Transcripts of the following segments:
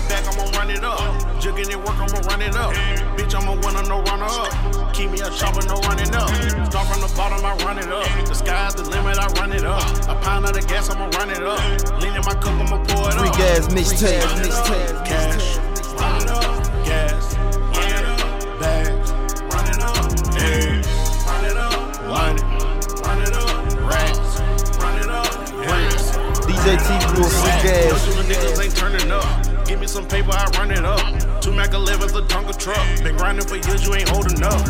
a bag, I'ma run it up. Jugging it work, I'ma run it up. Bitch, I'm a winner, no runner up. Keep me a chopper, no running up. Start from the bottom, I run it up. The sky's the limit, I run it up. A pound of the gas, I'ma run it up. Lean in my cup, I'ma pour it up. Free gas mixtape, mixtape, Cash, run it up. Gas, run it up. Bags, run it up. Hey, run it up. Money, run it up. Racks, run it up. Bricks. DJ T Blue, free gas. niggas ain't turning up. Some paper, I run it up. Two Mac 11s, a Tonka truck. Been grinding for years, you ain't holding up.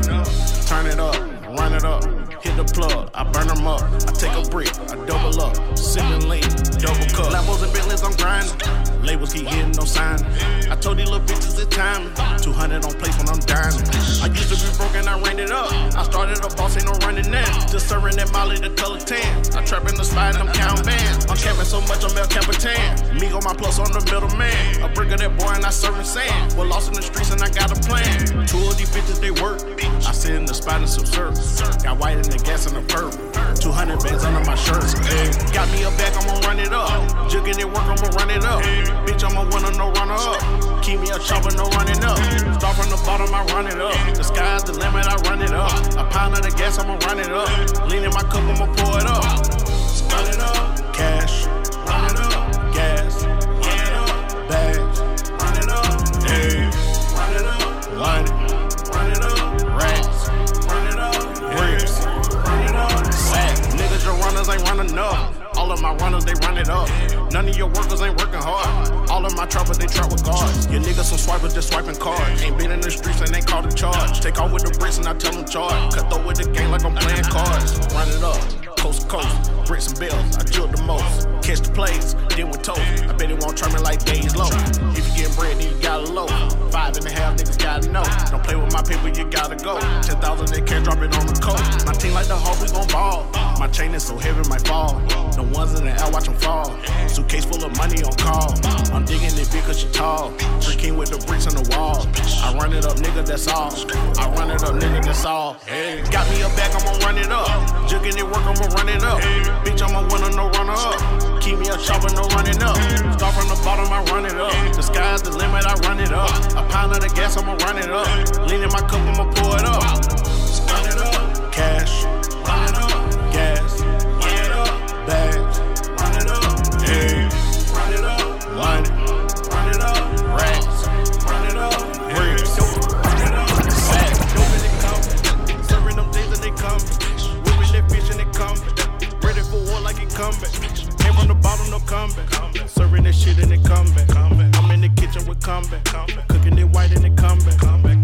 Turn it up, run it up. Hit the plug, I burn them up. I take a brick, I double up. Sipping lean, double cup. Lambos and Bentleys, I'm grinding. Labels keep hitting, no sign. I told these little bitches it's time. 200 on place when I'm dining. I used to be broken, I ran it up. I started a boss, ain't no serving that molly, the color tan. I trap in the spot, I'm counting bands. I'm camping so much, I'm El Capitan. Me go my plus on the middleman. A brick of that boy and I serving sand. We're lost in the streets and I got a plan. Two of these bitches, they work. I sit in the spot and subserve. Got white in the gas and the purple. 200 bands under my shirt. Hey, got me a bag, I'ma run it up. Jugging it work, I'ma run it up. Bitch, I'm a winner, no runner up. Keep me a chopper, no running up. Start from the bottom, I run it up. The sky's the limit, I run it pound the gas, I'ma run it up. Lean in my cup, I'ma pour it up. It up. Cash, run it up. Gas, run it up. Bags, run it up. Run it up. Money, run it up. Racks, run it up. Bricks, run it up. Sack, niggas, your runners ain't running up. All of my runners, they run it up. None of your workers ain't working hard. My trappers, they trap with guards. Your niggas some swipers just swiping cards. Ain't been in the streets and they called in charge. Take off with the bricks and I tell them charge. Cut through with the game like I'm playing cards. Run it up, coast to coast. Bricks and bills, I drilled the most. Catch the plays, then with toast. I bet it won't turn me like days low. If you getting bread, then you gotta low. Five and a half niggas gotta know. Don't play with my paper, you gotta go. Ten thousand, they can't drop it on the coat. My team like the Hawk, we gon' ball. My chain is so heavy, might fall. The ones in the air, watch them fall. Suitcase full of money on call. Big cause she tall. Free king with the bricks on the wall. I run it up, nigga, that's all. I run it up, nigga, that's all. Hey, got me a bag, I'ma run it up. Jugging it work, I'ma run it up. Bitch, I'm a winner, no runner up. Keep me a chopper, no running up. Start from the bottom, I run it up. The sky's the limit, I run it up. A pound of the gas, I'ma run it up. Lean in my cup, I'ma pour it up. shit. I'm in the kitchen with combat. Cooking it white and it combat.